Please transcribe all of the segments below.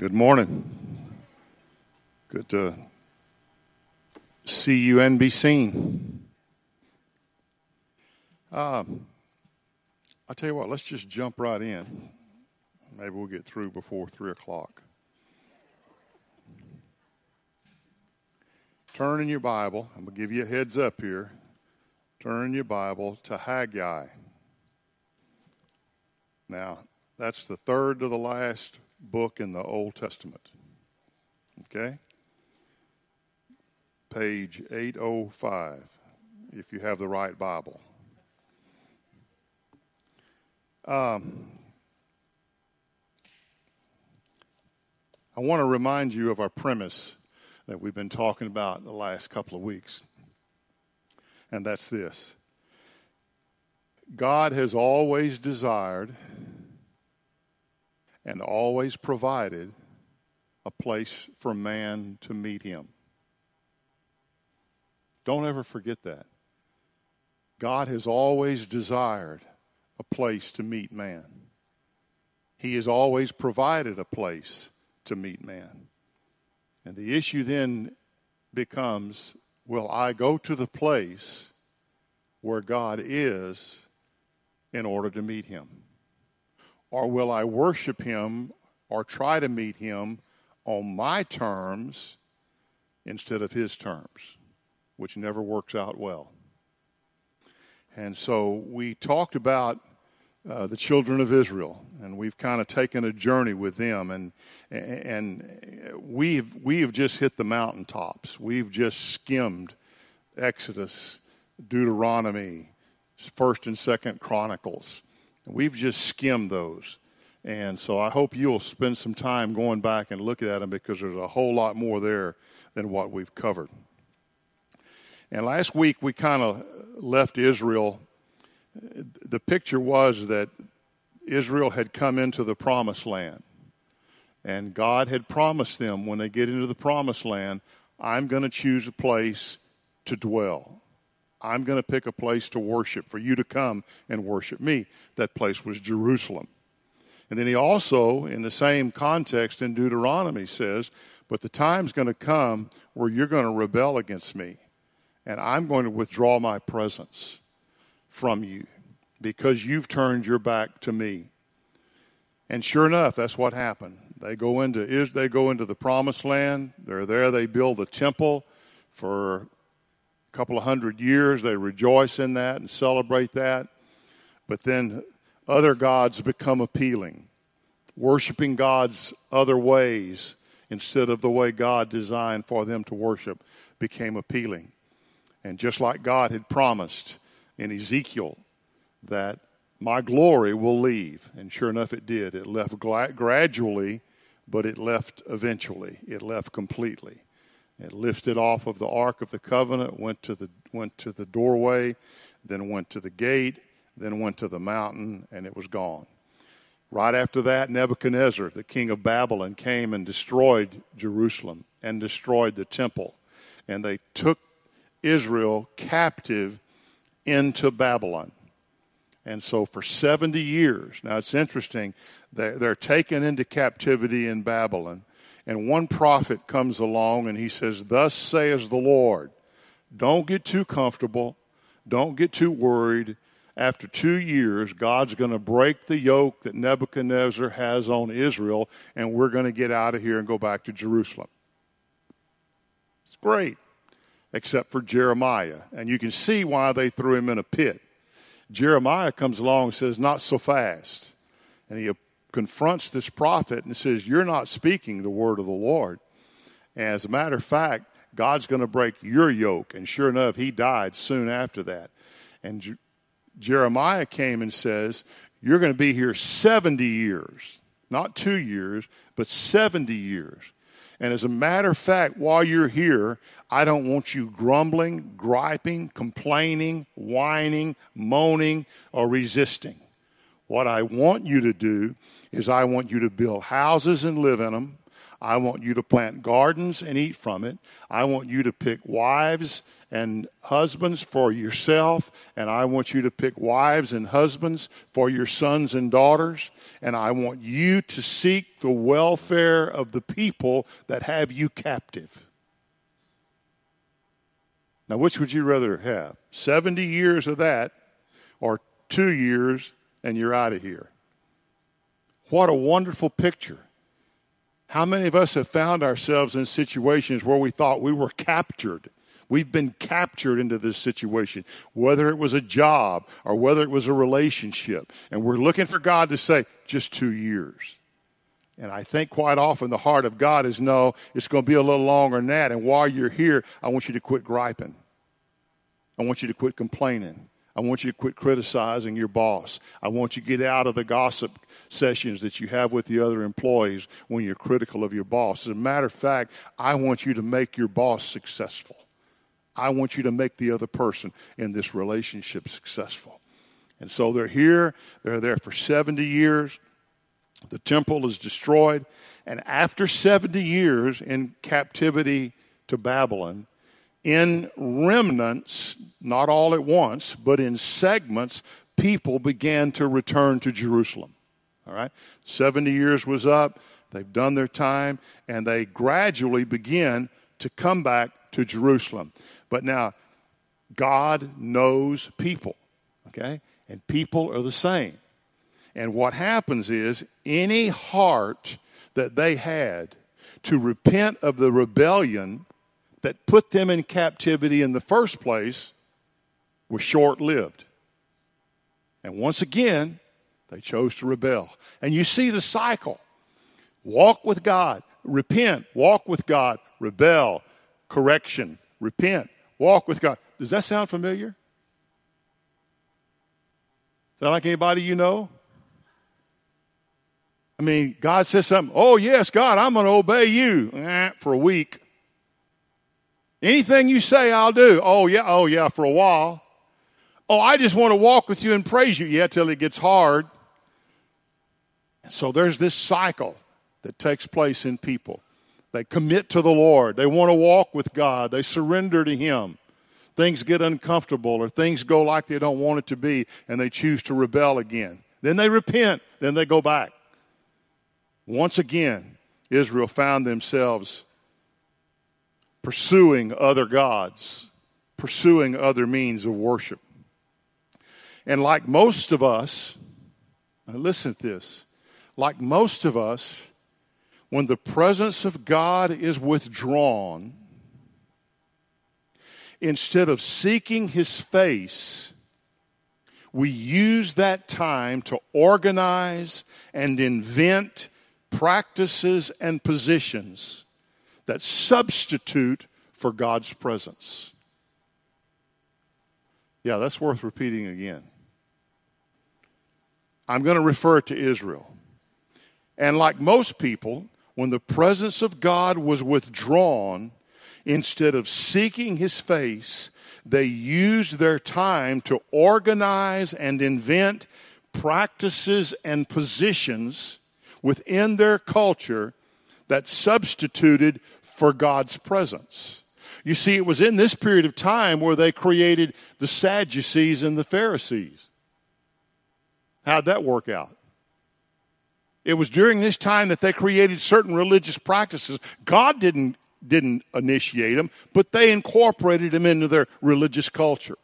Good morning. Good to see you and be seen. Um, I'll tell you what, let's just jump right in. Maybe we'll get through before 3 o'clock. Turn in your Bible. I'm going to give you a heads up here. Turn in your Bible to Haggai. Now, that's the third to the last book in the Old Testament. Okay? Page 805, if you have the right Bible. Um, I want to remind you of our premise that we've been talking about the last couple of weeks, and that's this God has always desired and always provided a place for man to meet him. Don't ever forget that. God has always desired a place to meet man. He has always provided a place to meet man. And the issue then becomes will I go to the place where God is in order to meet him? Or will I worship him or try to meet him on my terms instead of his terms, which never works out well? And so we talked about uh, the children of Israel, and we've kind of taken a journey with them, and and we've we have just hit the mountaintops. We've just skimmed Exodus, Deuteronomy, First and Second Chronicles. We've just skimmed those. And so I hope you'll spend some time going back and looking at them because there's a whole lot more there than what we've covered. And last week we kind of left Israel. The picture was that Israel had come into the promised land. And God had promised them when they get into the promised land, I'm going to choose a place to dwell. I'm going to pick a place to worship for you to come and worship me. That place was Jerusalem. And then he also, in the same context in Deuteronomy, says, But the time's going to come where you're going to rebel against me, and I'm going to withdraw my presence from you because you've turned your back to me. And sure enough, that's what happened. They go into they go into the promised land. They're there. They build the temple for a couple of hundred years. They rejoice in that and celebrate that. But then other gods become appealing. Worshipping God's other ways instead of the way God designed for them to worship became appealing. And just like God had promised in Ezekiel that my glory will leave, and sure enough, it did. It left gradually, but it left eventually. It left completely. It lifted off of the Ark of the Covenant, went to the, went to the doorway, then went to the gate, then went to the mountain, and it was gone. Right after that, Nebuchadnezzar, the king of Babylon, came and destroyed Jerusalem and destroyed the temple. And they took Israel captive into Babylon. And so for 70 years, now it's interesting, they're, they're taken into captivity in Babylon. And one prophet comes along and he says, Thus says the Lord. Don't get too comfortable. Don't get too worried. After two years, God's going to break the yoke that Nebuchadnezzar has on Israel, and we're going to get out of here and go back to Jerusalem. It's great, except for Jeremiah. And you can see why they threw him in a pit. Jeremiah comes along and says, Not so fast. And he confronts this prophet and says, You're not speaking the word of the Lord. And as a matter of fact, God's going to break your yoke. And sure enough, he died soon after that. And J- Jeremiah came and says, You're going to be here 70 years, not two years, but 70 years. And as a matter of fact, while you're here, I don't want you grumbling, griping, complaining, whining, moaning, or resisting. What I want you to do is I want you to build houses and live in them. I want you to plant gardens and eat from it. I want you to pick wives and husbands for yourself, and I want you to pick wives and husbands for your sons and daughters, and I want you to seek the welfare of the people that have you captive. Now, which would you rather have? 70 years of that or two years and you're out of here? What a wonderful picture. How many of us have found ourselves in situations where we thought we were captured? We've been captured into this situation, whether it was a job or whether it was a relationship. And we're looking for God to say, just two years. And I think quite often the heart of God is no, it's going to be a little longer than that. And while you're here, I want you to quit griping. I want you to quit complaining. I want you to quit criticizing your boss. I want you to get out of the gossip sessions that you have with the other employees when you're critical of your boss. As a matter of fact, I want you to make your boss successful. I want you to make the other person in this relationship successful. And so they're here, they're there for 70 years. The temple is destroyed. And after 70 years in captivity to Babylon, in remnants, not all at once, but in segments, people began to return to Jerusalem. All right? 70 years was up. They've done their time, and they gradually begin to come back to Jerusalem. But now, God knows people, okay? And people are the same. And what happens is any heart that they had to repent of the rebellion that put them in captivity in the first place was short lived. And once again, they chose to rebel. And you see the cycle walk with God, repent, walk with God, rebel, correction, repent, walk with God. Does that sound familiar? Sound like anybody you know? I mean, God says something, oh, yes, God, I'm going to obey you eh, for a week. Anything you say, I'll do. Oh, yeah, oh, yeah, for a while. Oh, I just want to walk with you and praise you. Yeah, till it gets hard. And so there's this cycle that takes place in people. They commit to the Lord. They want to walk with God. They surrender to Him. Things get uncomfortable or things go like they don't want it to be and they choose to rebel again. Then they repent. Then they go back. Once again, Israel found themselves pursuing other gods, pursuing other means of worship. And like most of us, listen to this, like most of us, when the presence of God is withdrawn, instead of seeking his face, we use that time to organize and invent practices and positions that substitute for God's presence. Yeah, that's worth repeating again. I'm going to refer to Israel. And like most people, when the presence of God was withdrawn, instead of seeking his face, they used their time to organize and invent practices and positions within their culture that substituted for God's presence. You see, it was in this period of time where they created the Sadducees and the Pharisees. How'd that work out? It was during this time that they created certain religious practices. God didn't, didn't initiate them, but they incorporated them into their religious culture.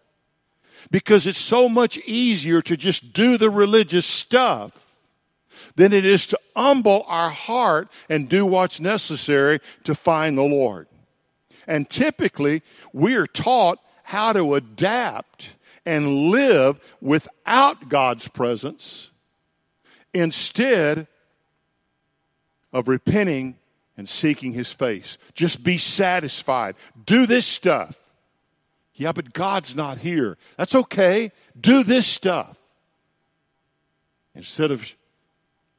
Because it's so much easier to just do the religious stuff than it is to humble our heart and do what's necessary to find the Lord. And typically, we are taught how to adapt and live without God's presence instead of repenting and seeking his face. Just be satisfied. Do this stuff. Yeah, but God's not here. That's okay. Do this stuff. Instead of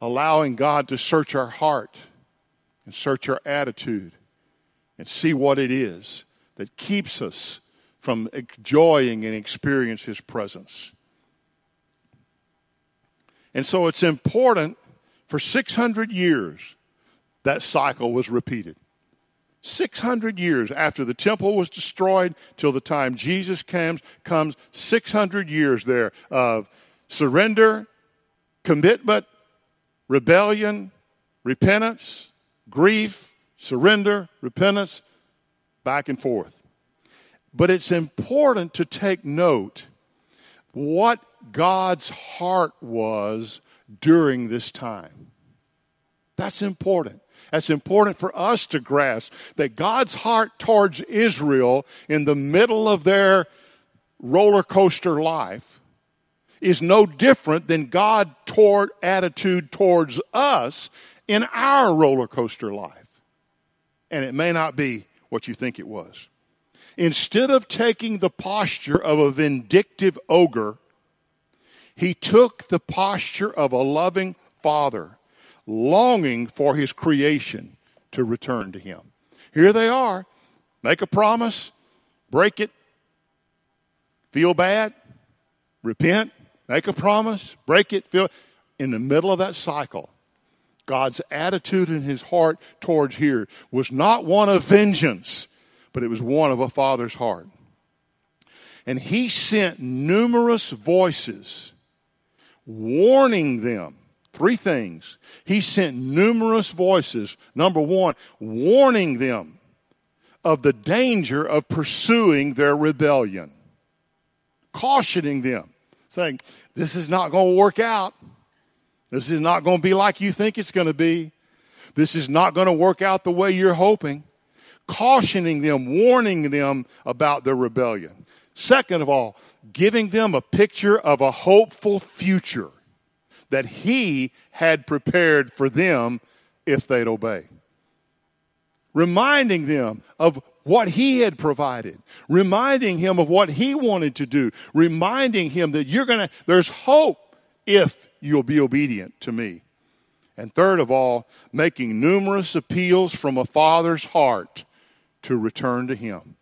allowing God to search our heart and search our attitude and see what it is that keeps us from enjoying and experiencing His presence. And so it's important for 600 years that cycle was repeated. 600 years after the temple was destroyed till the time Jesus comes, comes 600 years there of surrender, commitment, rebellion, repentance, grief, surrender, repentance, back and forth. But it's important to take note what God's heart was during this time. That's important. That's important for us to grasp that God's heart towards Israel in the middle of their roller coaster life is no different than God toward attitude towards us in our roller coaster life. And it may not be what you think it was. Instead of taking the posture of a vindictive ogre, he took the posture of a loving father longing for his creation to return to him. Here they are. Make a promise, break it, feel bad, repent, make a promise, break it, feel in the middle of that cycle. God's attitude in his heart towards here was not one of vengeance, but it was one of a father's heart. And he sent numerous voices warning them Three things. He sent numerous voices. Number one, warning them of the danger of pursuing their rebellion, cautioning them, saying, This is not going to work out. This is not going to be like you think it's going to be. This is not going to work out the way you're hoping. Cautioning them, warning them about their rebellion. Second of all, giving them a picture of a hopeful future that he had prepared for them if they'd obey. Reminding them of what he had provided, reminding him of what he wanted to do, reminding him that you're going to, there's hope if you'll be obedient to me. And third of all, making numerous appeals from a father's heart to return to him.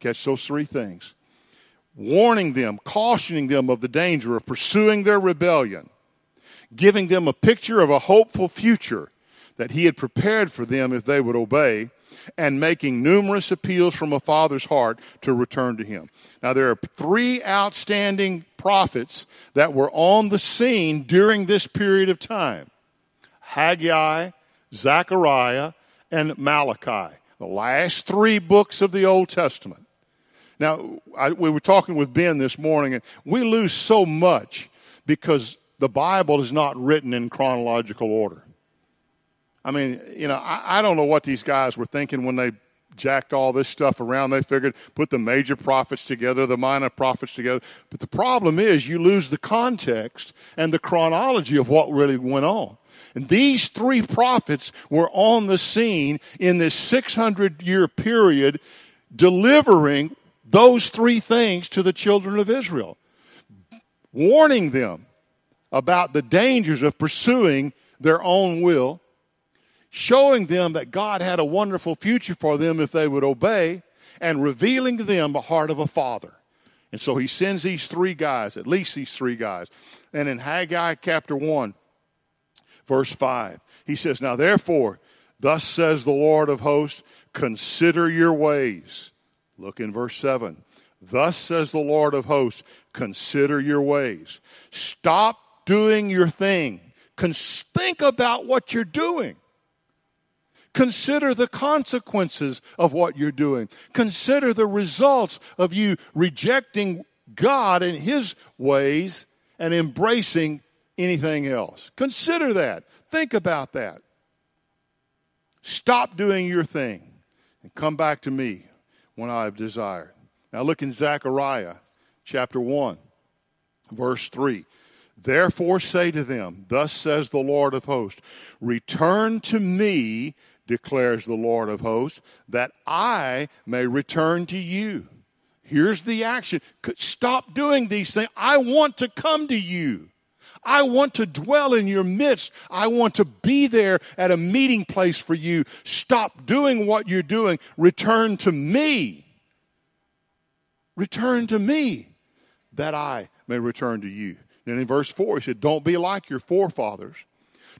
Catch those three things. Warning them, cautioning them of the danger of pursuing their rebellion, giving them a picture of a hopeful future that he had prepared for them if they would obey, and making numerous appeals from a father's heart to return to him. Now, there are three outstanding prophets that were on the scene during this period of time Haggai, Zechariah, and Malachi, the last three books of the Old Testament. Now, I, we were talking with Ben this morning, and we lose so much because the Bible is not written in chronological order. I mean, you know, I, I, don't know what these guys were thinking when they jacked all this stuff around. They figured put the major prophets together, the minor prophets together. But the problem is you lose the context and the chronology of what really went on. And these three prophets were on the scene in this 600 year period delivering those three things to the children of Israel, warning them about the dangers of pursuing their own will, showing them that God had a wonderful future for them if they would obey, and revealing to them the heart of a father. And so he sends these three guys, at least these three guys. And in Haggai chapter 1, verse 5, he says, Now therefore, thus says the Lord of hosts, consider your ways. Look in verse 7. Thus says the Lord of hosts, consider your ways. Stop doing your thing. think about what you're doing. Consider the consequences of what you're doing. Consider the results of you rejecting God and His ways and embracing anything else. Consider that. Think about that. Stop doing your thing and come back to me when I have desired. Now look in Zechariah chapter 1, verse 3. Therefore say to them, Thus says the Lord of hosts, Return to me, declares the Lord of hosts, that I may return to you. Here's the action. Stop doing these things. I want to come to you. I want to dwell in your midst. I want to be there at a meeting place for you. Stop doing what you're doing. Return to me. Return to me that I may return to you. Then in verse 4, he said, Don't be like your forefathers.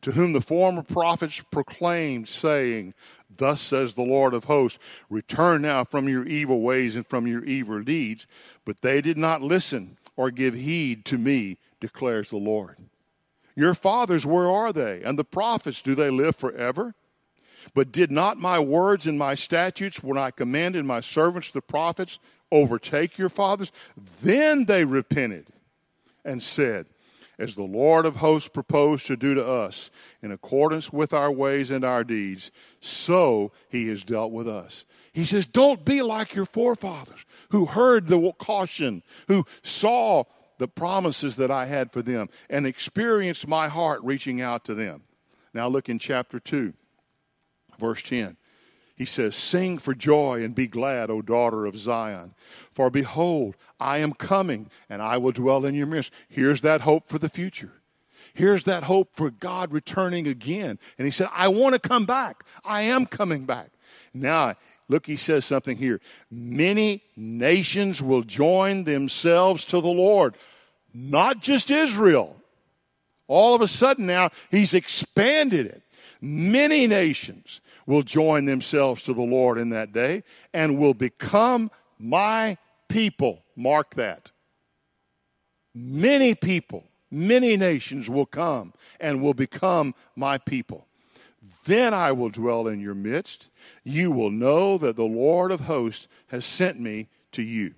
To whom the former prophets proclaimed, saying, Thus says the Lord of hosts, Return now from your evil ways and from your evil deeds. But they did not listen or give heed to me, declares the Lord. Your fathers, where are they? And the prophets, do they live forever? But did not my words and my statutes, when I commanded my servants the prophets, overtake your fathers? Then they repented and said, As the Lord of hosts proposed to do to us, in accordance with our ways and our deeds, so he has dealt with us. He says, Don't be like your forefathers who heard the caution, who saw the promises that I had for them, and experienced my heart reaching out to them. Now look in chapter 2, verse 10. He says, Sing for joy and be glad, O daughter of Zion. For behold, I am coming and I will dwell in your midst. Here's that hope for the future. Here's that hope for God returning again. And he said, I want to come back. I am coming back. Now, look, he says something here. Many nations will join themselves to the Lord, not just Israel. All of a sudden now, he's expanded it. Many nations will join themselves to the Lord in that day and will become my people. Mark that. Many people, many nations will come and will become my people. Then I will dwell in your midst. You will know that the Lord of hosts has sent me to you.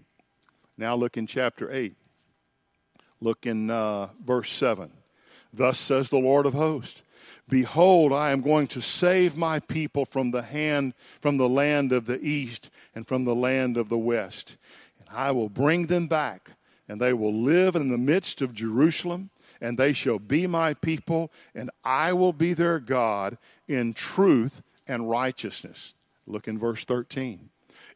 Now look in chapter 8. Look in uh, verse 7. Thus says the Lord of hosts Behold, I am going to save my people from the hand, from the land of the east and from the land of the west. And I will bring them back, and they will live in the midst of Jerusalem, and they shall be my people, and I will be their God in truth and righteousness. Look in verse 13.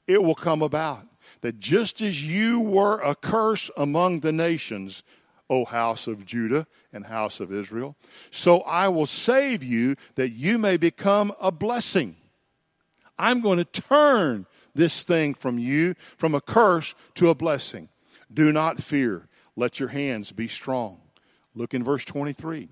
It will come about that just as you were a curse among the nations, O house of Judah and house of Israel. So I will save you that you may become a blessing. I'm going to turn this thing from you, from a curse to a blessing. Do not fear. Let your hands be strong. Look in verse 23.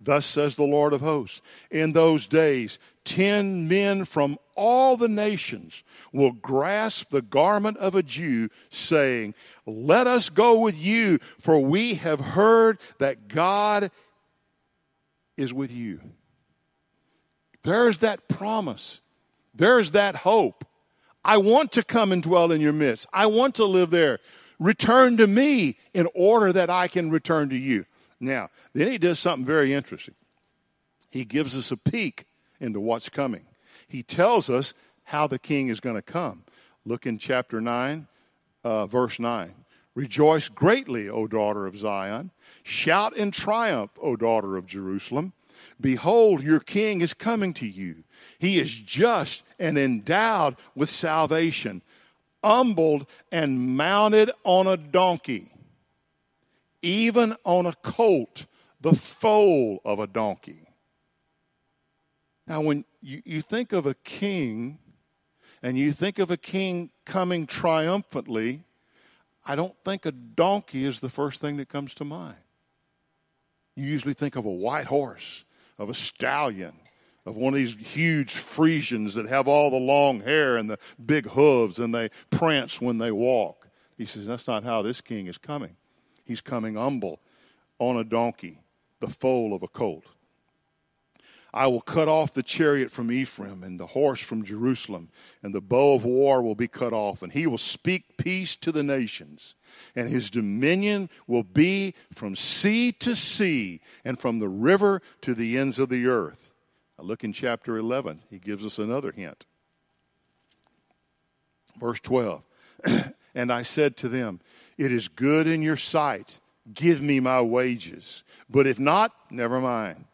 Thus says the Lord of hosts In those days, ten men from all the nations will grasp the garment of a Jew, saying, Let us go with you, for we have heard that God is with you. There's that promise. There's that hope. I want to come and dwell in your midst. I want to live there. Return to me in order that I can return to you. Now, then he does something very interesting. He gives us a peek into what's coming. He tells us how the king is going to come. Look in chapter 9, uh, verse 9. Rejoice greatly, O daughter of Zion. Shout in triumph, O daughter of Jerusalem. Behold, your king is coming to you. He is just and endowed with salvation, humbled and mounted on a donkey even on a colt, the foal of a donkey. Now, when you, you think of a king and you think of a king coming triumphantly, I don't think a donkey is the first thing that comes to mind. You usually think of a white horse, of a stallion, of one of these huge Friesians that have all the long hair and the big hooves and they prance when they walk. He says, That's not how this king is coming. He's coming humble on a donkey, the foal of a colt. I will cut off the chariot from Ephraim and the horse from Jerusalem, and the bow of war will be cut off, and he will speak peace to the nations. And his dominion will be from sea to sea and from the river to the ends of the earth. Now look in chapter 11. He gives us another hint. Verse 12. and I said to them, it is good in your sight. Give me my wages. But if not, never mind.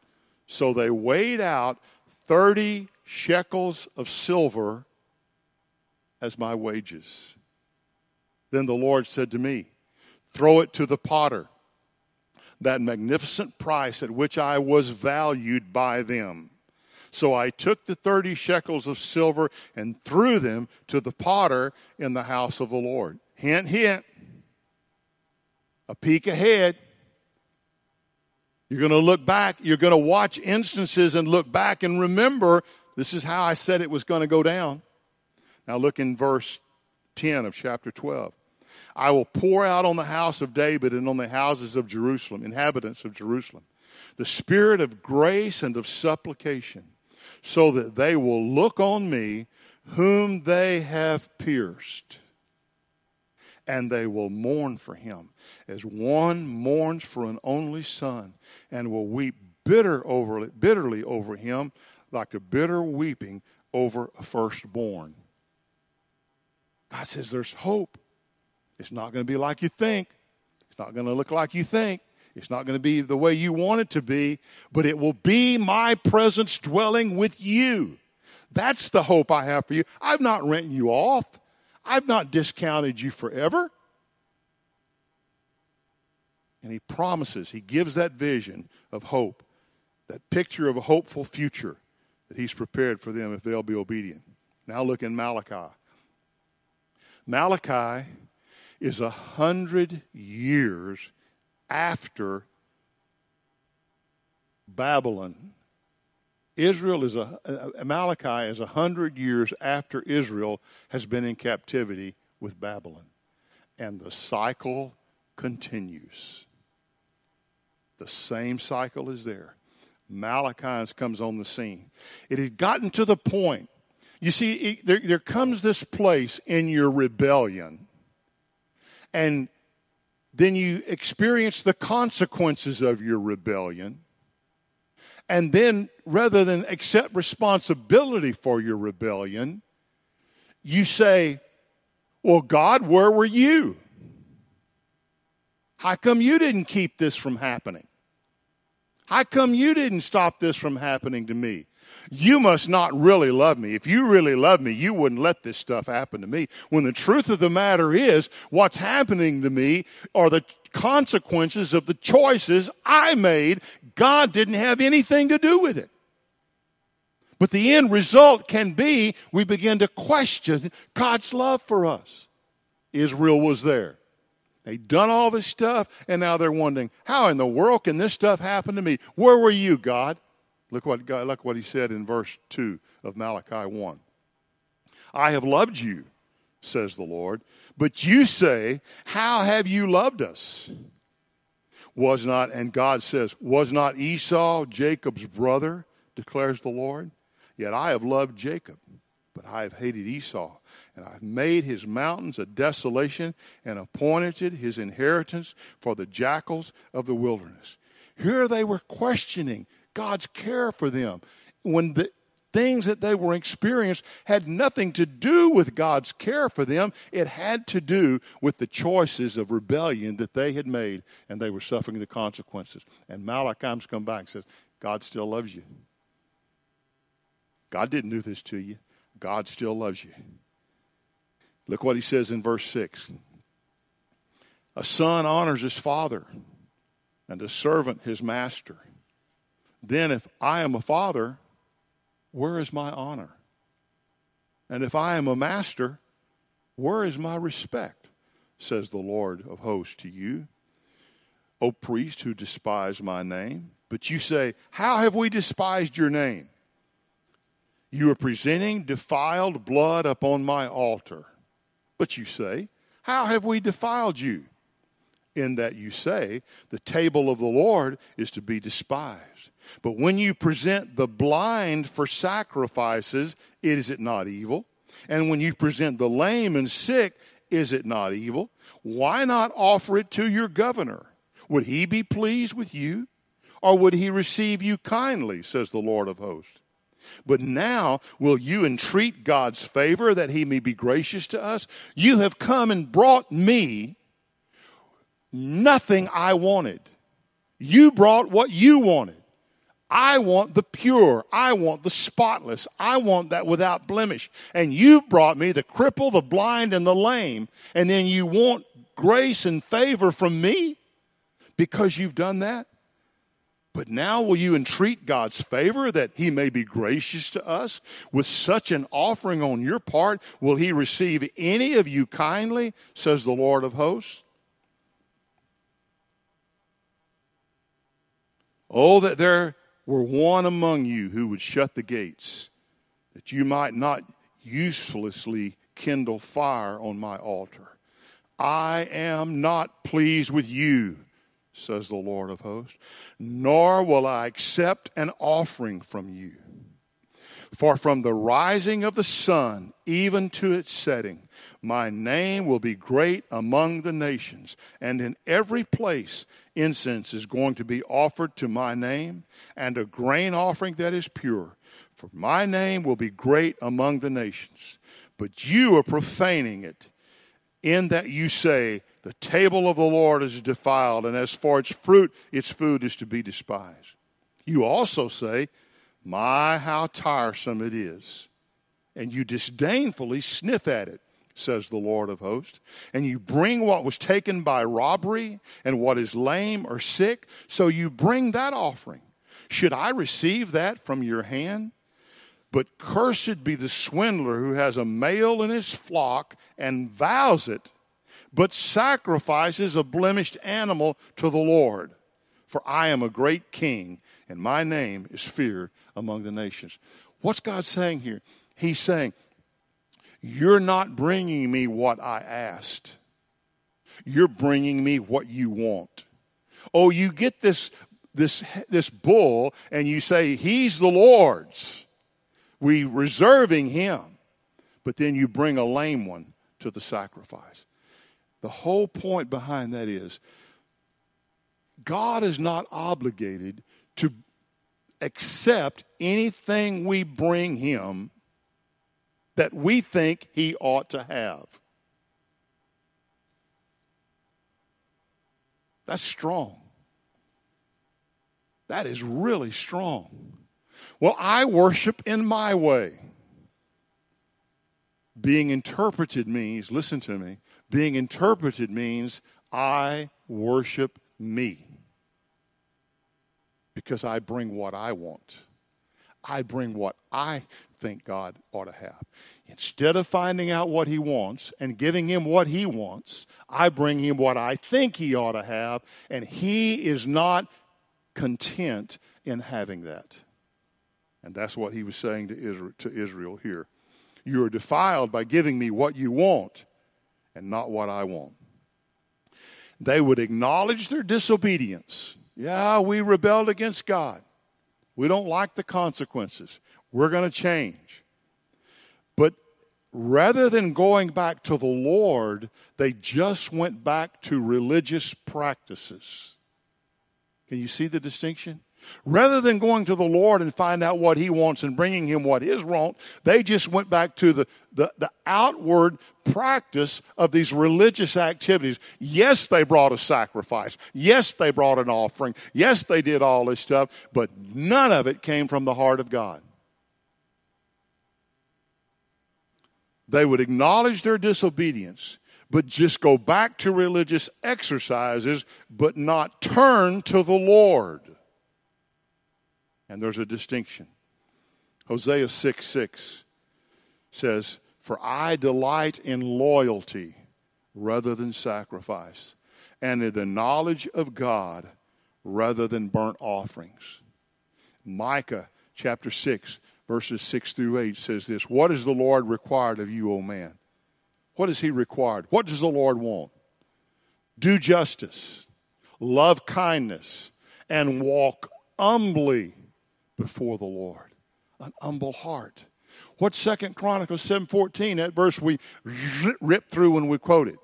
So they weighed out 30 shekels of silver as my wages. Then the Lord said to me, Throw it to the potter, that magnificent price at which I was valued by them. So I took the 30 shekels of silver and threw them to the potter in the house of the Lord. Hint, hint a peek ahead. You're going to look back, you're going to watch instances and look back and remember this is how I said it was going to go down. Now look in verse 10 of chapter 12. I will pour out on the house of David and on the houses of Jerusalem, inhabitants of Jerusalem, the spirit of grace and of supplication, so that they will look on me whom they have pierced, and they will mourn for him as one mourns for an only son, and will weep bitter over, bitterly over him like a bitter weeping over a firstborn. God says there's hope. It's not going to be like you think. It's not going to look like you think. It's not going to be the way you want it to be, but it will be my presence dwelling with you. That's the hope I have for you. I've not written you off. I've not discounted you forever. And he promises, he gives that vision of hope, that picture of a hopeful future that he's prepared for them if they'll be obedient. Now look in Malachi. Malachi is a hundred years after Babylon. Israel is a Malachi is a hundred years after Israel has been in captivity with Babylon, and the cycle continues. The same cycle is there. Malachi comes on the scene. It had gotten to the point. You see, it, there, there comes this place in your rebellion, and then you experience the consequences of your rebellion. And then, rather than accept responsibility for your rebellion, you say, Well, God, where were you? How come you didn't keep this from happening? How come you didn't stop this from happening to me? You must not really love me. If you really love me, you wouldn't let this stuff happen to me. When the truth of the matter is, what's happening to me are the consequences of the choices I made. God didn't have anything to do with it. But the end result can be we begin to question God's love for us. Israel was there. They'd done all this stuff, and now they're wondering, how in the world can this stuff happen to me? Where were you, God? Look what, God, look what he said in verse 2 of Malachi 1. I have loved you, says the Lord, but you say, How have you loved us? Was not, and God says, Was not Esau Jacob's brother, declares the Lord? Yet I have loved Jacob, but I have hated Esau and I've made his mountains a desolation and appointed his inheritance for the jackals of the wilderness. Here they were questioning God's care for them when the things that they were experiencing had nothing to do with God's care for them. It had to do with the choices of rebellion that they had made, and they were suffering the consequences. And Malachi's come back and says, God still loves you. God didn't do this to you. God still loves you. Look what he says in verse 6. A son honors his father, and a servant his master. Then, if I am a father, where is my honor? And if I am a master, where is my respect? Says the Lord of hosts to you. O priest who despise my name. But you say, How have we despised your name? You are presenting defiled blood upon my altar. But you say, How have we defiled you? In that you say, The table of the Lord is to be despised. But when you present the blind for sacrifices, is it not evil? And when you present the lame and sick, is it not evil? Why not offer it to your governor? Would he be pleased with you? Or would he receive you kindly, says the Lord of hosts? But now will you entreat God's favor that he may be gracious to us? You have come and brought me nothing I wanted. You brought what you wanted. I want the pure. I want the spotless. I want that without blemish. And you've brought me the cripple, the blind, and the lame. And then you want grace and favor from me because you've done that? But now will you entreat God's favor that he may be gracious to us? With such an offering on your part, will he receive any of you kindly, says the Lord of hosts? Oh, that there were one among you who would shut the gates, that you might not uselessly kindle fire on my altar. I am not pleased with you, says the Lord of hosts, nor will I accept an offering from you. For from the rising of the sun even to its setting, my name will be great among the nations, and in every place incense is going to be offered to my name, and a grain offering that is pure. For my name will be great among the nations. But you are profaning it, in that you say, The table of the Lord is defiled, and as for its fruit, its food is to be despised. You also say, My, how tiresome it is. And you disdainfully sniff at it, says the Lord of hosts. And you bring what was taken by robbery and what is lame or sick, so you bring that offering. Should I receive that from your hand? But cursed be the swindler who has a male in his flock and vows it, but sacrifices a blemished animal to the Lord. For I am a great king, and my name is feared among the nations. What's God saying here? He's saying, You're not bringing me what I asked, you're bringing me what you want. Oh, you get this, this, this bull, and you say, He's the Lord's we reserving him, but then you bring a lame one to the sacrifice. The whole point behind that is God is not obligated to accept anything we bring him that we think he ought to have. That's strong. That is really strong. Well, I worship in my way. Being interpreted means, listen to me, being interpreted means I worship me because I bring what I want. I bring what I think God ought to have. Instead of finding out what He wants and giving Him what He wants, I bring Him what I think He ought to have, and He is not content in having that. And that's what he was saying to Israel, here. You are defiled by giving me what you want and not what I want. They would acknowledge their disobedience. Yeah, we rebelled against God. We don't like the consequences. We're going to change. But rather than going back to the Lord, they just went back to religious practices. Can you see the distinction? Rather than going to the Lord and find out what He wants and bringing Him what is wrong, they just went back to the, the, the, outward practice of these religious activities. Yes, they brought a sacrifice. Yes, they brought an offering. Yes, they did all this stuff, but none of it came from the heart of God. They would acknowledge their disobedience, but just go back to religious exercises, but not turn to the Lord. And there's a distinction. Hosea 6 6 says, For I delight in loyalty rather than sacrifice, and in the knowledge of God rather than burnt offerings. Micah chapter 6, verses 6 through 8 says this What is the Lord required of you, O man? What is he required? What does the Lord want? Do justice, love kindness, and walk humbly before the Lord. An humble heart. What's Second Chronicles 7.14, that verse we ripped through when we quoted?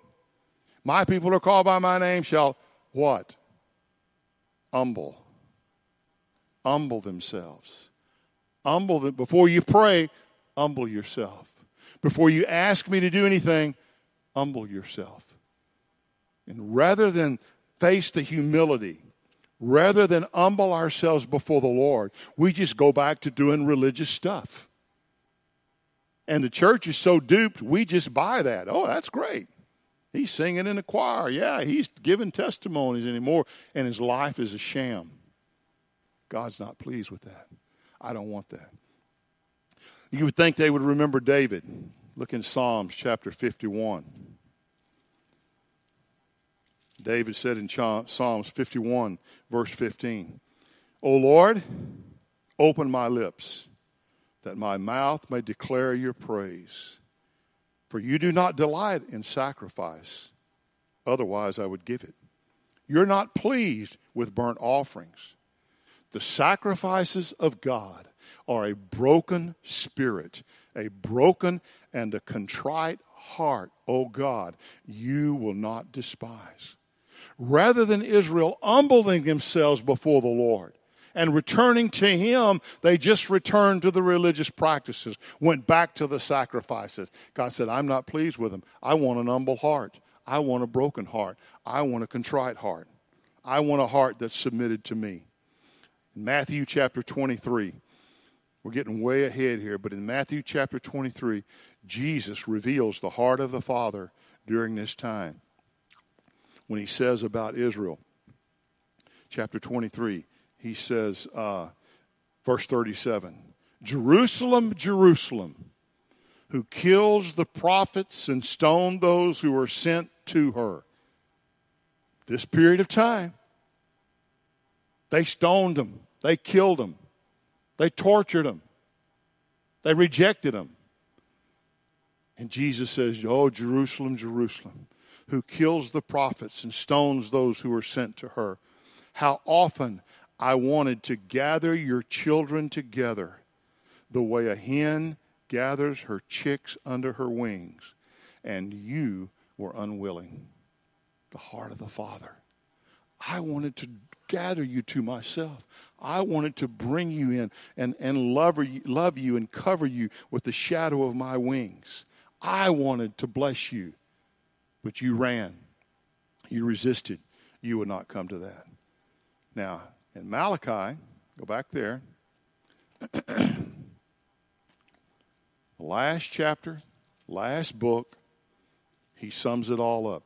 My people are called by my name shall what? Humble. Humble themselves. Humble them. Before you pray, humble yourself. Before you ask me to do anything, humble yourself. And rather than face the humility rather than humble ourselves before the Lord, we just go back to doing religious stuff. And the church is so duped, we just buy that. Oh, that's great. He's singing in the choir. Yeah, he's giving testimonies anymore, and his life is a sham. God's not pleased with that. I don't want that. You would think they would remember David. Look in Psalms chapter 51. David said in Psalms 51, verse 15, O Lord, open my lips, that my mouth may declare your praise. For you do not delight in sacrifice, otherwise I would give it. You're not pleased with burnt offerings. The sacrifices of God are a broken spirit, a broken and a contrite heart, O God, you will not despise. Rather than Israel humbling themselves before the Lord and returning to Him, they just returned to the religious practices, went back to the sacrifices. God said, I'm not pleased with them. I want an humble heart. I want a broken heart. I want a contrite heart. I want a heart that's submitted to me. In Matthew chapter 23, we're getting way ahead here, but in Matthew chapter 23, Jesus reveals the heart of the Father during this time when he says about Israel. Chapter 23, he says, uh, verse 37 Jerusalem, Jerusalem, who kills the prophets and stone those who are sent to her. This period of time, they stoned them, they killed them, they tortured them, they rejected them. And Jesus says, Oh, Jerusalem, Jerusalem, who kills the prophets and stones those who are sent to her. How often I wanted to gather your children together the way a hen gathers her chicks under her wings, and you were unwilling. The heart of the Father. I wanted to gather you to myself. I wanted to bring you in and, and love, you, love you and cover you with the shadow of my wings. I wanted to bless you, but you ran. You resisted. You would not come to that. Now, in Malachi, go back there. the last chapter, last book, he sums it all up.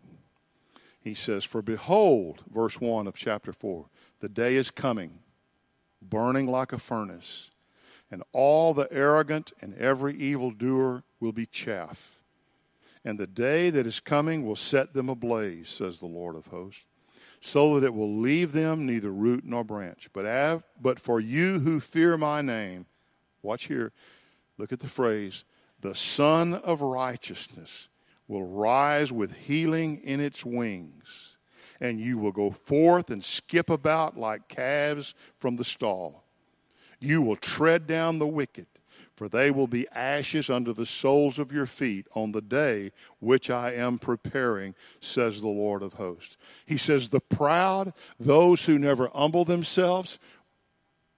He says, For behold, verse 1 of chapter 4, the day is coming, burning like a furnace, and all the arrogant and every evildoer will be chaff. And the day that is coming will set them ablaze, says the Lord of hosts, so that it will leave them neither root nor branch. But, av- but for you who fear my name, watch here, look at the phrase, the Sun of Righteousness will rise with healing in its wings, and you will go forth and skip about like calves from the stall. You will tread down the wicked, for they will be ashes under the soles of your feet on the day which I am preparing, says the Lord of hosts. He says, The proud, those who never humble themselves,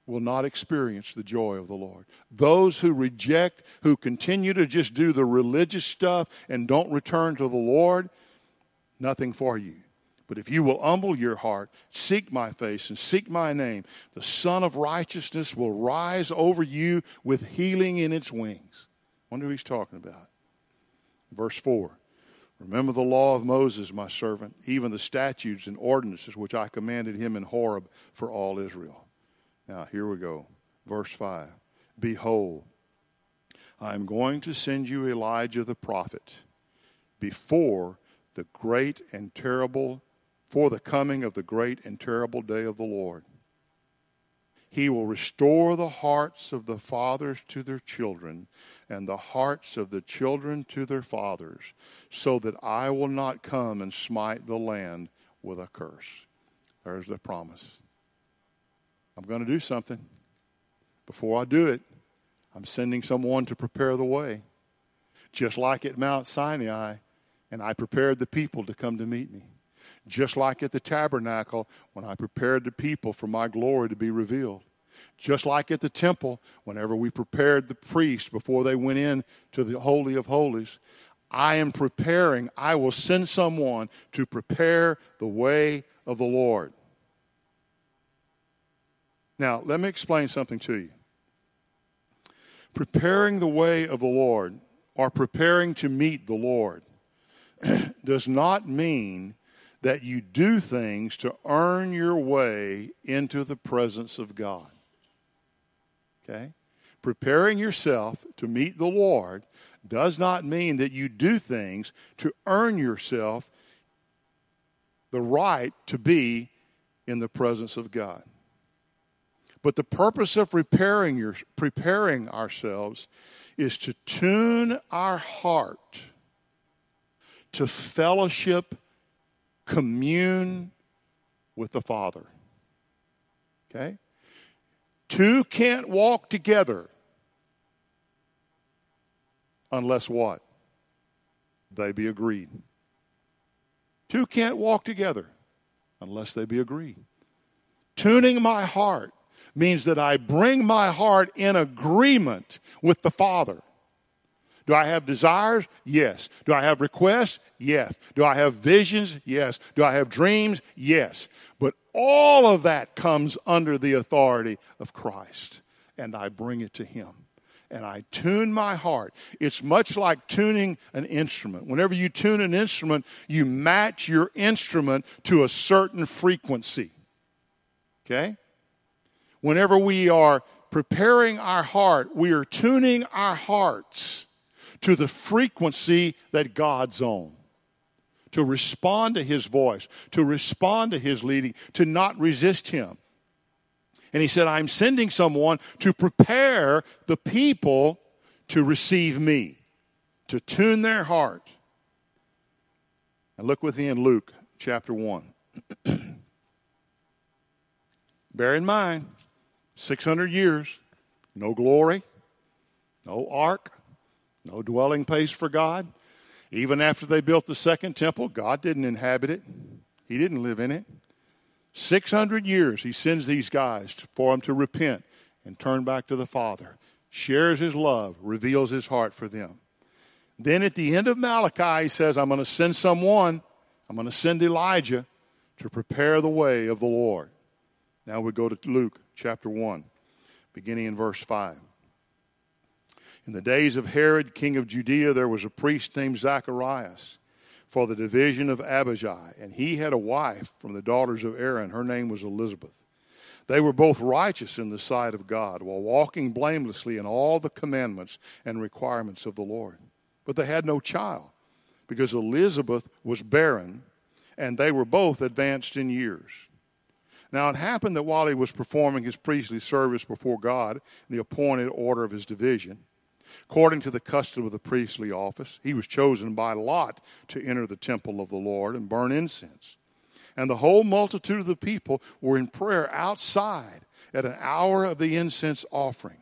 will not experience the joy of the Lord. Those who reject, who continue to just do the religious stuff and don't return to the Lord, nothing for you. But if you will humble your heart, seek my face, and seek my name, the Sun of Righteousness will rise over you with healing in its wings. Wonder who he's talking about. Verse 4 Remember the law of Moses, my servant, even the statutes and ordinances which I commanded him in Horeb for all Israel. Now, here we go. Verse 5 Behold, I am going to send you Elijah the prophet before the great and terrible, for the coming of the great and terrible day of the Lord. He will restore the hearts of the fathers to their children, and the hearts of the children to their fathers, so that I will not come and smite the land with a curse. There's the promise. I'm going to do something. Before I do it, I'm sending someone to prepare the way. Just like at Mount Sinai, and I prepared the people to come to meet me. Just like at the tabernacle, when I prepared the people for my glory to be revealed. Just like at the temple, whenever we prepared the priest before they went in to the Holy of Holies, I am preparing, I will send someone to prepare the way of the Lord. Now, let me explain something to you. Preparing the way of the Lord or preparing to meet the Lord does not mean that you do things to earn your way into the presence of God. Okay? Preparing yourself to meet the Lord does not mean that you do things to earn yourself the right to be in the presence of God. But the purpose of preparing, your, preparing ourselves is to tune our heart to fellowship, commune with the Father. Okay? Two can't walk together unless what? They be agreed. Two can't walk together unless they be agreed. Tuning my heart means that I bring my heart in agreement with the Father. Do I have desires? Yes. Do I have requests? Yes. Do I have visions? Yes. Do I have dreams? Yes. But all of that comes under the authority of Christ, and I bring it to Him. And I tune my heart. It's much like tuning an instrument. Whenever you tune an instrument, you match your instrument to a certain frequency. Okay? Whenever we are preparing our heart, we are tuning our hearts to the frequency that God's on, to respond to His voice, to respond to His leading, to not resist Him. And He said, I'm sending someone to prepare the people to receive me, to tune their heart. And look with me in Luke chapter 1. Bear in mind, 600 years, no glory, no ark, no dwelling place for God. Even after they built the second temple, God didn't inhabit it, He didn't live in it. 600 years, He sends these guys for them to repent and turn back to the Father, shares His love, reveals His heart for them. Then at the end of Malachi, He says, I'm going to send someone, I'm going to send Elijah to prepare the way of the Lord. Now we go to Luke chapter 1, beginning in verse 5. In the days of Herod, king of Judea, there was a priest named Zacharias for the division of Abijah, and he had a wife from the daughters of Aaron. Her name was Elizabeth. They were both righteous in the sight of God, while walking blamelessly in all the commandments and requirements of the Lord. But they had no child, because Elizabeth was barren, and they were both advanced in years. Now it happened that while he was performing his priestly service before God in the appointed order of his division, According to the custom of the priestly office, he was chosen by lot to enter the temple of the Lord and burn incense. And the whole multitude of the people were in prayer outside at an hour of the incense offering.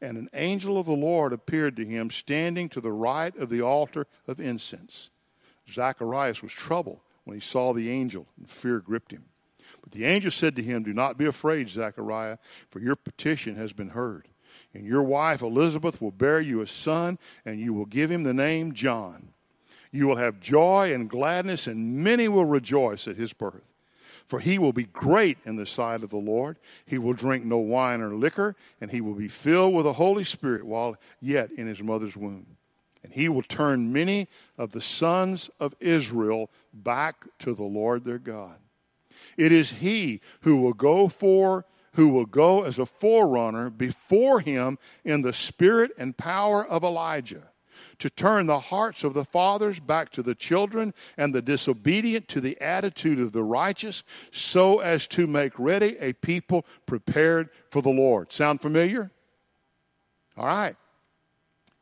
And an angel of the Lord appeared to him standing to the right of the altar of incense. Zacharias was troubled when he saw the angel, and fear gripped him. But the angel said to him, Do not be afraid, Zechariah, for your petition has been heard and your wife Elizabeth will bear you a son, and you will give him the name John. You will have joy and gladness, and many will rejoice at his birth. For he will be great in the sight of the Lord. He will drink no wine or liquor, and he will be filled with the Holy Spirit while yet in his mother's womb. And he will turn many of the sons of Israel back to the Lord their God. It is he who will go for who will go as a forerunner before him in the spirit and power of Elijah to turn the hearts of the fathers back to the children and the disobedient to the attitude of the righteous, so as to make ready a people prepared for the Lord. Sound familiar? All right.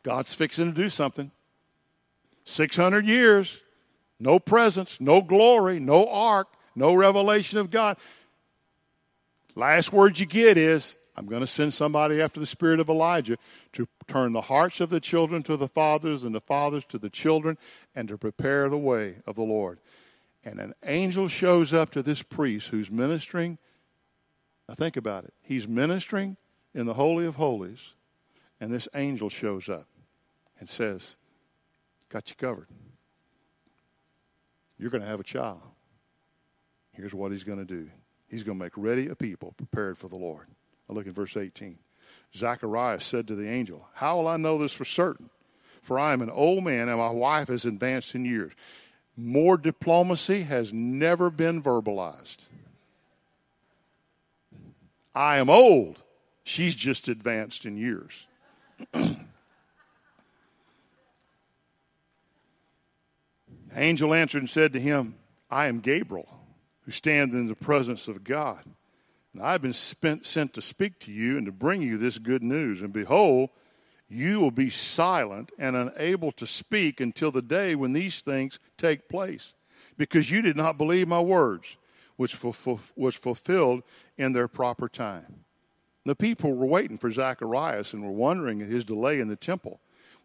God's fixing to do something. 600 years, no presence, no glory, no ark, no revelation of God. Last word you get is, I'm going to send somebody after the spirit of Elijah to turn the hearts of the children to the fathers and the fathers to the children and to prepare the way of the Lord. And an angel shows up to this priest who's ministering. Now think about it. He's ministering in the Holy of Holies, and this angel shows up and says, Got you covered. You're going to have a child. Here's what he's going to do. He's going to make ready a people prepared for the Lord. I look at verse 18. Zacharias said to the angel, How will I know this for certain? For I am an old man and my wife has advanced in years. More diplomacy has never been verbalized. I am old. She's just advanced in years. angel answered and said to him, I am Gabriel who stand in the presence of God. And I've been spent, sent to speak to you and to bring you this good news. And behold, you will be silent and unable to speak until the day when these things take place, because you did not believe my words, which was fulfilled in their proper time. The people were waiting for Zacharias and were wondering at his delay in the temple.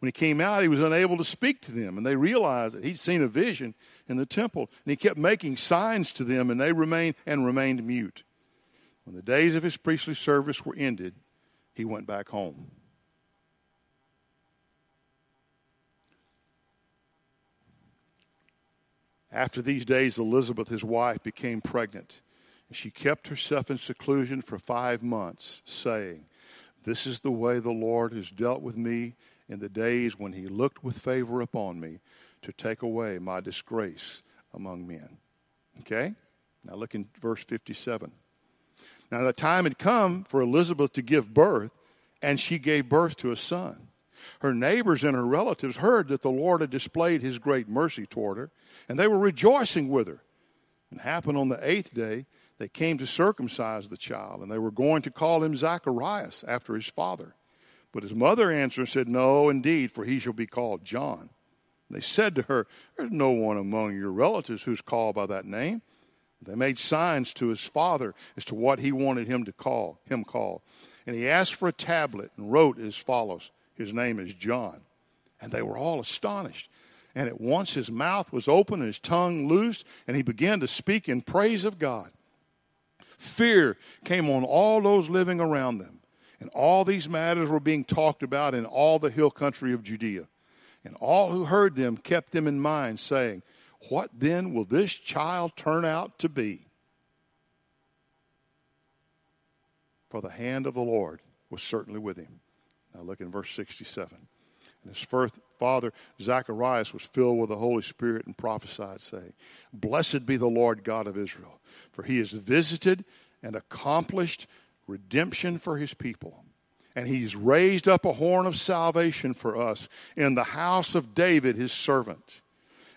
When he came out, he was unable to speak to them, and they realized that he'd seen a vision in the temple, and he kept making signs to them, and they remained and remained mute. When the days of his priestly service were ended, he went back home. After these days, Elizabeth, his wife, became pregnant. And she kept herself in seclusion for five months, saying, This is the way the Lord has dealt with me in the days when he looked with favor upon me to take away my disgrace among men. Okay? Now look in verse 57. Now the time had come for Elizabeth to give birth, and she gave birth to a son. Her neighbors and her relatives heard that the Lord had displayed his great mercy toward her, and they were rejoicing with her. And happened on the eighth day, they came to circumcise the child, and they were going to call him Zacharias after his father. But his mother answered and said, No, indeed, for he shall be called John. And they said to her, There's no one among your relatives who's called by that name. They made signs to his father as to what he wanted him to call him called. And he asked for a tablet and wrote as follows His name is John. And they were all astonished. And at once his mouth was open and his tongue loosed, and he began to speak in praise of God. Fear came on all those living around them. And all these matters were being talked about in all the hill country of Judea. And all who heard them kept them in mind, saying, What then will this child turn out to be? For the hand of the Lord was certainly with him. Now look in verse 67. And his first father, Zacharias, was filled with the Holy Spirit and prophesied, saying, Blessed be the Lord God of Israel, for he has visited and accomplished redemption for his people. And he's raised up a horn of salvation for us in the house of David, his servant,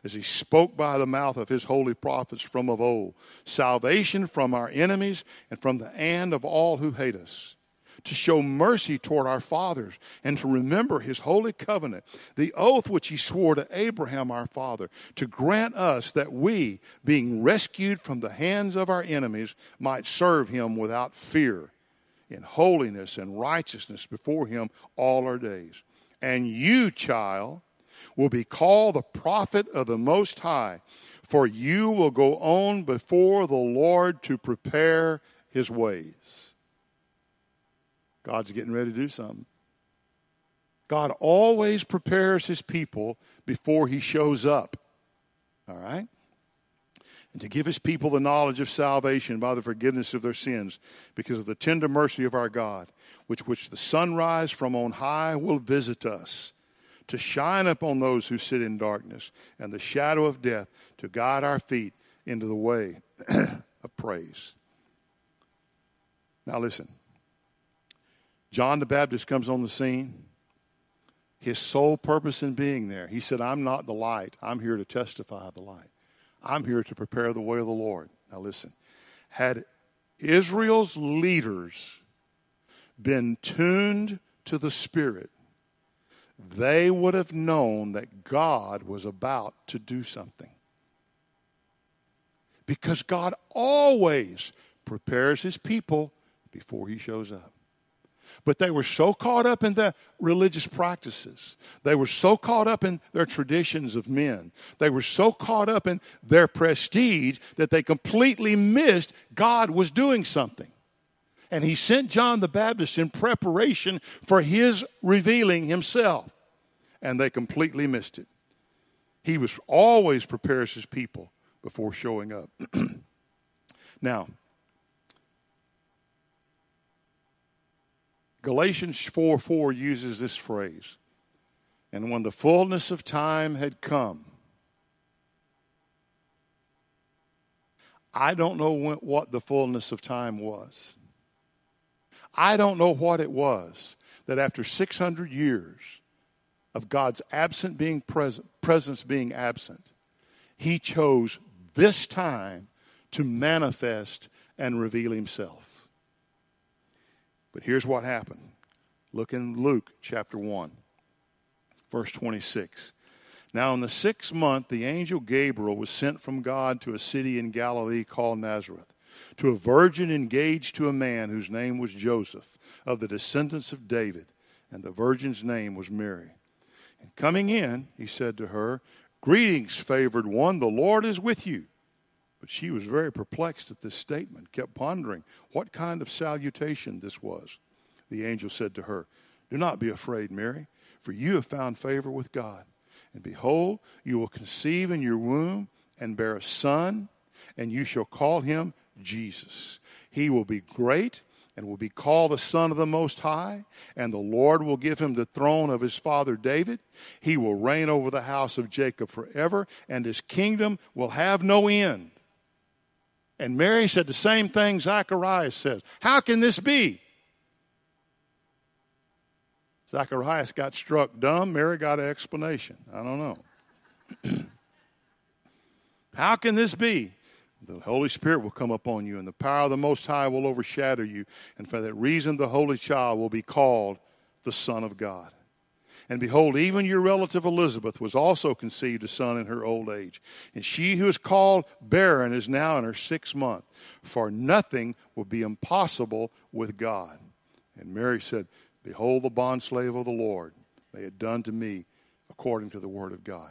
as he spoke by the mouth of his holy prophets from of old. Salvation from our enemies and from the hand of all who hate us. To show mercy toward our fathers and to remember his holy covenant, the oath which he swore to Abraham our father, to grant us that we, being rescued from the hands of our enemies, might serve him without fear in holiness and righteousness before him all our days. And you, child, will be called the prophet of the Most High, for you will go on before the Lord to prepare his ways. God's getting ready to do something. God always prepares his people before he shows up. All right? And to give his people the knowledge of salvation by the forgiveness of their sins because of the tender mercy of our God, which which the sunrise from on high will visit us, to shine upon those who sit in darkness and the shadow of death, to guide our feet into the way of praise. Now listen. John the Baptist comes on the scene. His sole purpose in being there, he said, I'm not the light. I'm here to testify the light. I'm here to prepare the way of the Lord. Now, listen. Had Israel's leaders been tuned to the Spirit, they would have known that God was about to do something. Because God always prepares his people before he shows up. But they were so caught up in the religious practices. They were so caught up in their traditions of men. They were so caught up in their prestige that they completely missed God was doing something. And he sent John the Baptist in preparation for his revealing himself. And they completely missed it. He was always prepares his people before showing up. now, Galatians 4 4 uses this phrase. And when the fullness of time had come, I don't know when, what the fullness of time was. I don't know what it was that after 600 years of God's absent being present, presence being absent, He chose this time to manifest and reveal Himself. But here's what happened. Look in Luke chapter 1, verse 26. Now, in the sixth month, the angel Gabriel was sent from God to a city in Galilee called Nazareth, to a virgin engaged to a man whose name was Joseph, of the descendants of David, and the virgin's name was Mary. And coming in, he said to her, Greetings, favored one, the Lord is with you. But she was very perplexed at this statement, kept pondering what kind of salutation this was. The angel said to her, Do not be afraid, Mary, for you have found favor with God. And behold, you will conceive in your womb and bear a son, and you shall call him Jesus. He will be great and will be called the Son of the Most High, and the Lord will give him the throne of his father David. He will reign over the house of Jacob forever, and his kingdom will have no end. And Mary said the same thing Zacharias says. How can this be? Zacharias got struck dumb. Mary got an explanation. I don't know. How can this be? The Holy Spirit will come upon you, and the power of the Most High will overshadow you. And for that reason, the Holy Child will be called the Son of God. And behold, even your relative Elizabeth was also conceived a son in her old age. And she who is called barren is now in her sixth month, for nothing will be impossible with God. And Mary said, Behold the bondslave of the Lord. They had done to me according to the word of God.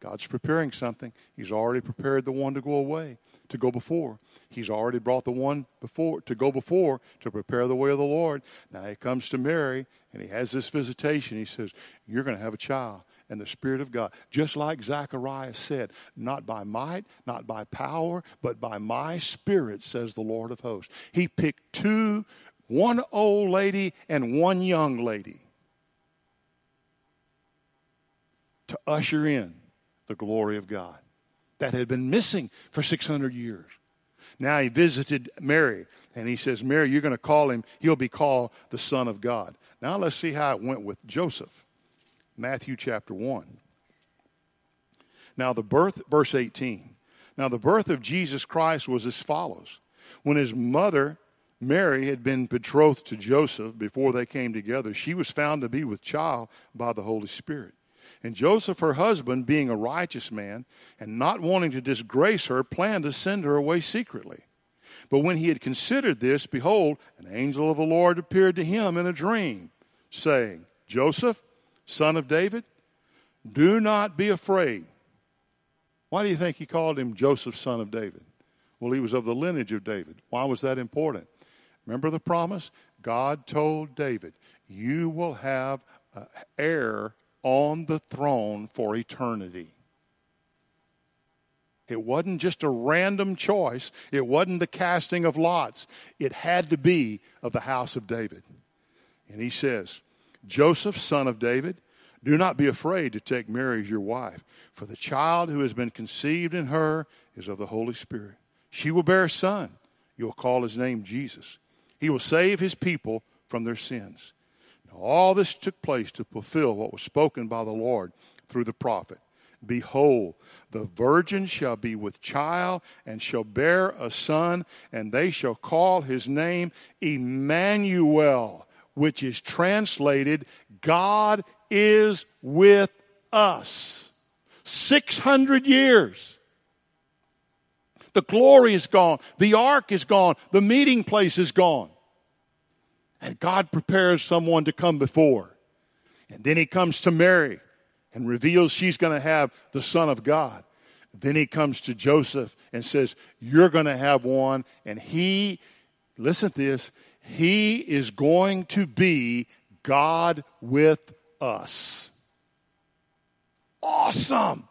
God's preparing something. He's already prepared the one to go away, to go before. He's already brought the one before to go before to prepare the way of the Lord. Now he comes to Mary and he has this visitation. He says, You're going to have a child. And the Spirit of God, just like Zacharias said, not by might, not by power, but by my Spirit, says the Lord of hosts. He picked two, one old lady and one young lady to usher in the glory of God that had been missing for 600 years. Now he visited Mary and he says, Mary, you're going to call him, he'll be called the Son of God. Now let's see how it went with Joseph. Matthew chapter 1. Now the birth, verse 18. Now the birth of Jesus Christ was as follows. When his mother, Mary, had been betrothed to Joseph before they came together, she was found to be with child by the Holy Spirit. And Joseph, her husband, being a righteous man and not wanting to disgrace her, planned to send her away secretly. But when he had considered this, behold, an angel of the Lord appeared to him in a dream, saying, Joseph, son of David, do not be afraid. Why do you think he called him Joseph, son of David? Well, he was of the lineage of David. Why was that important? Remember the promise? God told David, You will have an heir on the throne for eternity. It wasn't just a random choice. It wasn't the casting of lots. It had to be of the house of David. And he says, Joseph, son of David, do not be afraid to take Mary as your wife, for the child who has been conceived in her is of the Holy Spirit. She will bear a son. You will call his name Jesus. He will save his people from their sins. Now, all this took place to fulfill what was spoken by the Lord through the prophet. Behold, the virgin shall be with child and shall bear a son, and they shall call his name Emmanuel, which is translated God is with us. 600 years. The glory is gone. The ark is gone. The meeting place is gone. And God prepares someone to come before. And then he comes to Mary and reveals she's going to have the Son of God. Then he comes to Joseph and says, You're going to have one. And he, listen to this, he is going to be God with us. Awesome.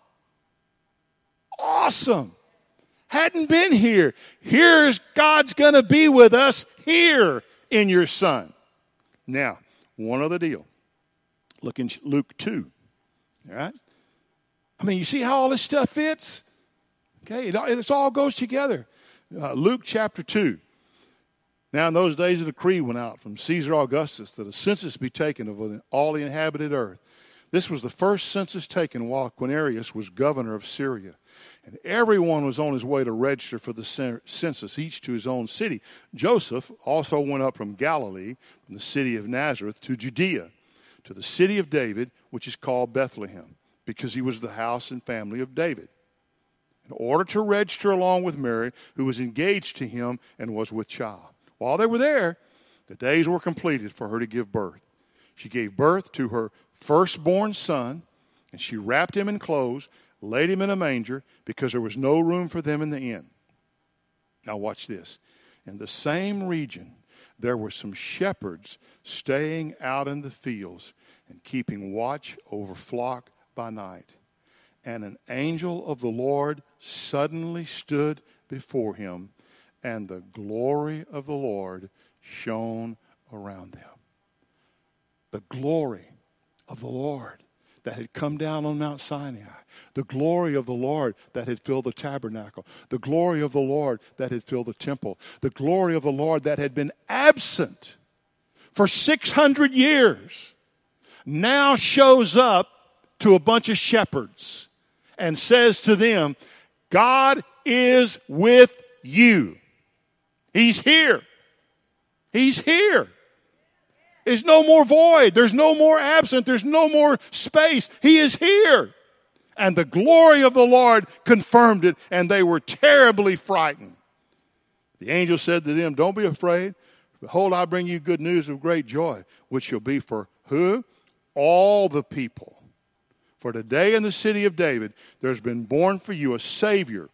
Awesome. Hadn't been here. Here's God's going to be with us here in your son. Now, one other deal. Look in Luke 2. All right? I mean, you see how all this stuff fits? Okay, it, it all goes together. Uh, Luke chapter 2. Now, in those days, a decree went out from Caesar Augustus that a census be taken of all the inhabited earth. This was the first census taken while Quirinius was governor of Syria. And everyone was on his way to register for the census, each to his own city. Joseph also went up from Galilee, from the city of Nazareth, to Judea, to the city of David, which is called Bethlehem, because he was the house and family of David, in order to register along with Mary, who was engaged to him and was with child. While they were there, the days were completed for her to give birth. She gave birth to her firstborn son, and she wrapped him in clothes laid him in a manger because there was no room for them in the inn. Now, watch this. In the same region, there were some shepherds staying out in the fields and keeping watch over flock by night. And an angel of the Lord suddenly stood before him, and the glory of the Lord shone around them. The glory of the Lord that had come down on Mount Sinai, the glory of the Lord that had filled the tabernacle, the glory of the Lord that had filled the temple, the glory of the Lord that had been absent for 600 years, now shows up to a bunch of shepherds and says to them, God is with you. He's here. He's here. There's no more void. There's no more absent. There's no more space. He is here. And the glory of the Lord confirmed it, and they were terribly frightened. The angel said to them, Don't be afraid. Behold, I bring you good news of great joy, which shall be for who? All the people. For today in the city of David, there's been born for you a Savior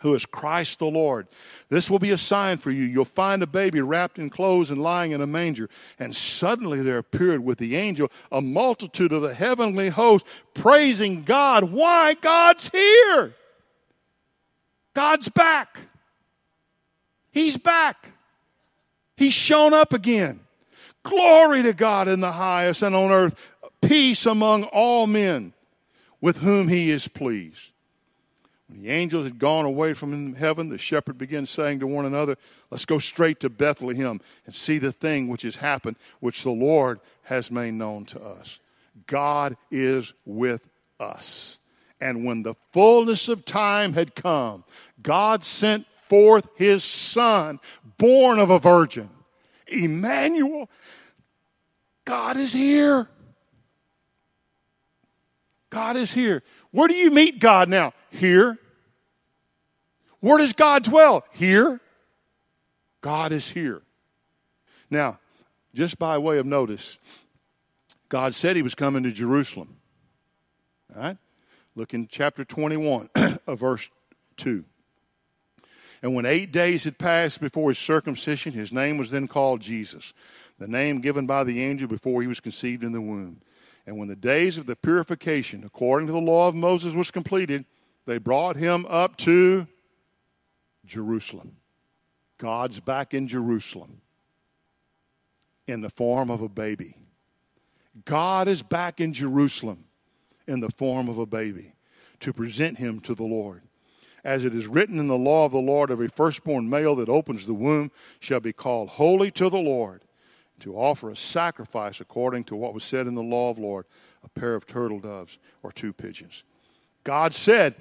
who is Christ the Lord. This will be a sign for you. You'll find a baby wrapped in clothes and lying in a manger. And suddenly there appeared with the angel a multitude of the heavenly host praising God. Why? God's here. God's back. He's back. He's shown up again. Glory to God in the highest and on earth, peace among all men with whom he is pleased. The angels had gone away from heaven, the shepherd began saying to one another, Let's go straight to Bethlehem and see the thing which has happened, which the Lord has made known to us. God is with us. And when the fullness of time had come, God sent forth his son, born of a virgin. Emmanuel, God is here. God is here. Where do you meet God now? Here. Where does God dwell? Here. God is here. Now, just by way of notice, God said he was coming to Jerusalem. All right? Look in chapter 21 of uh, verse 2. And when eight days had passed before his circumcision, his name was then called Jesus, the name given by the angel before he was conceived in the womb. And when the days of the purification, according to the law of Moses, was completed, they brought him up to Jerusalem. God's back in Jerusalem in the form of a baby. God is back in Jerusalem in the form of a baby to present him to the Lord. As it is written in the law of the Lord, every firstborn male that opens the womb shall be called holy to the Lord to offer a sacrifice according to what was said in the law of the Lord, a pair of turtle doves or two pigeons. God said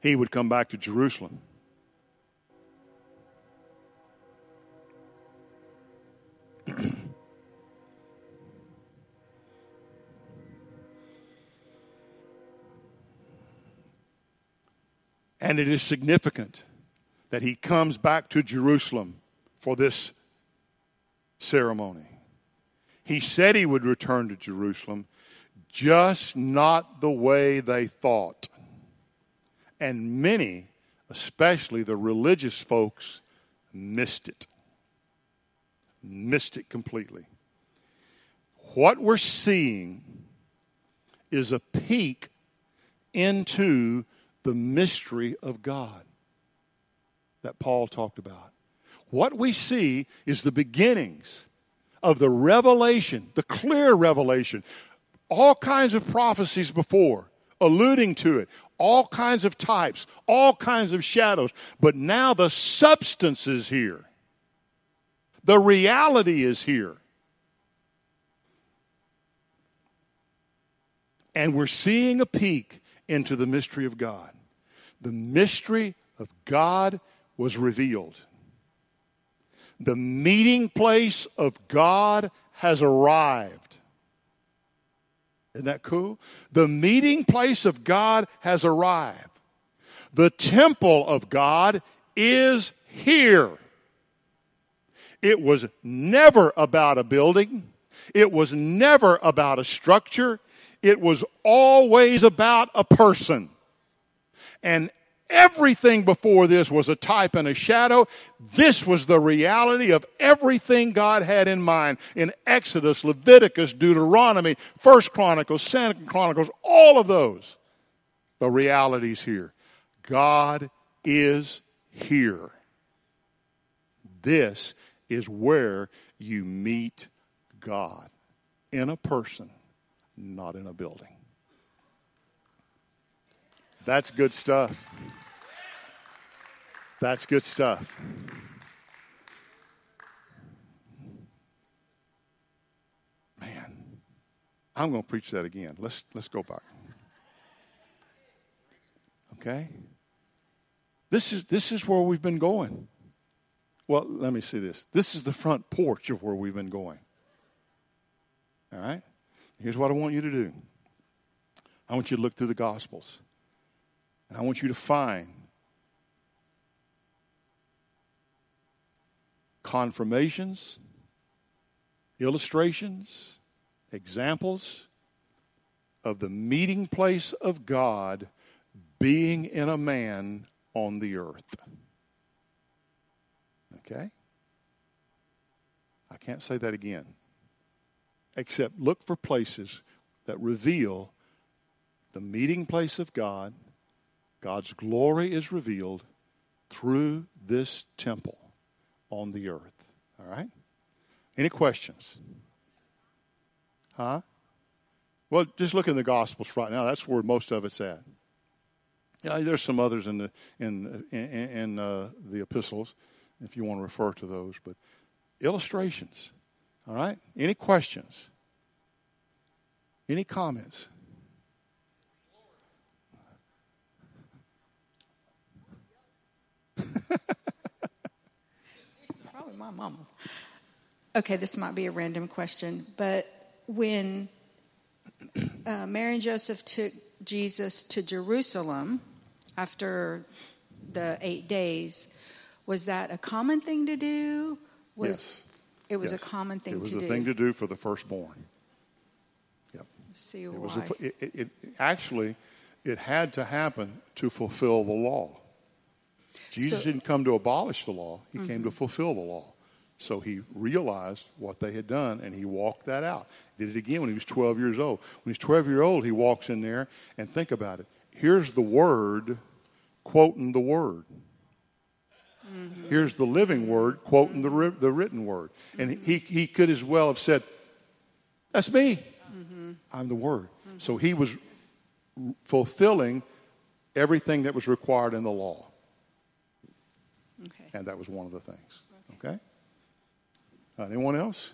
he would come back to Jerusalem. And it is significant that he comes back to Jerusalem for this ceremony. He said he would return to Jerusalem, just not the way they thought. And many, especially the religious folks, missed it. Missed it completely. What we're seeing is a peek into the mystery of God that Paul talked about. What we see is the beginnings of the revelation, the clear revelation, all kinds of prophecies before alluding to it, all kinds of types, all kinds of shadows, but now the substance is here. The reality is here. And we're seeing a peek into the mystery of God. The mystery of God was revealed. The meeting place of God has arrived. Isn't that cool? The meeting place of God has arrived. The temple of God is here. It was never about a building. It was never about a structure. It was always about a person. And everything before this was a type and a shadow. This was the reality of everything God had in mind in Exodus, Leviticus, Deuteronomy, First Chronicles, Second Chronicles, all of those. The realities here. God is here. This is where you meet God in a person, not in a building. That's good stuff. That's good stuff. Man, I'm going to preach that again. Let's let's go back. Okay? This is this is where we've been going. Well, let me see this. This is the front porch of where we've been going. All right? Here's what I want you to do I want you to look through the Gospels. And I want you to find confirmations, illustrations, examples of the meeting place of God being in a man on the earth. Okay? I can't say that again. Except look for places that reveal the meeting place of God. God's glory is revealed through this temple on the earth. All right? Any questions? Huh? Well, just look in the Gospels right now. That's where most of it's at. Yeah, there's some others in the in in, in uh, the epistles, if you want to refer to those. But illustrations. All right? Any questions? Any comments? Probably my mama. Okay, this might be a random question, but when uh, Mary and Joseph took Jesus to Jerusalem after the eight days, was that a common thing to do? Was yes. it was Yes. a common thing It was to a do? thing to do for the firstborn. Yep. See It why? was a, it, it actually it had to happen to fulfill the law. Jesus So- didn't come to abolish the law; he came to mm-hmm. fulfill the law. So he realized what they had done, and he walked that out. Did it again when he was 12 years old. When he's 12 years old, he walks in there and think about it. Here's the word quoting the word. Mm-hmm. Here's the living word quoting the, ri- the written word. And he, mm-hmm. he could as well have said, That's me. I'm the word. So he was fulfilling everything that was required in the law. And that was one of the things. Okay? Uh, anyone else?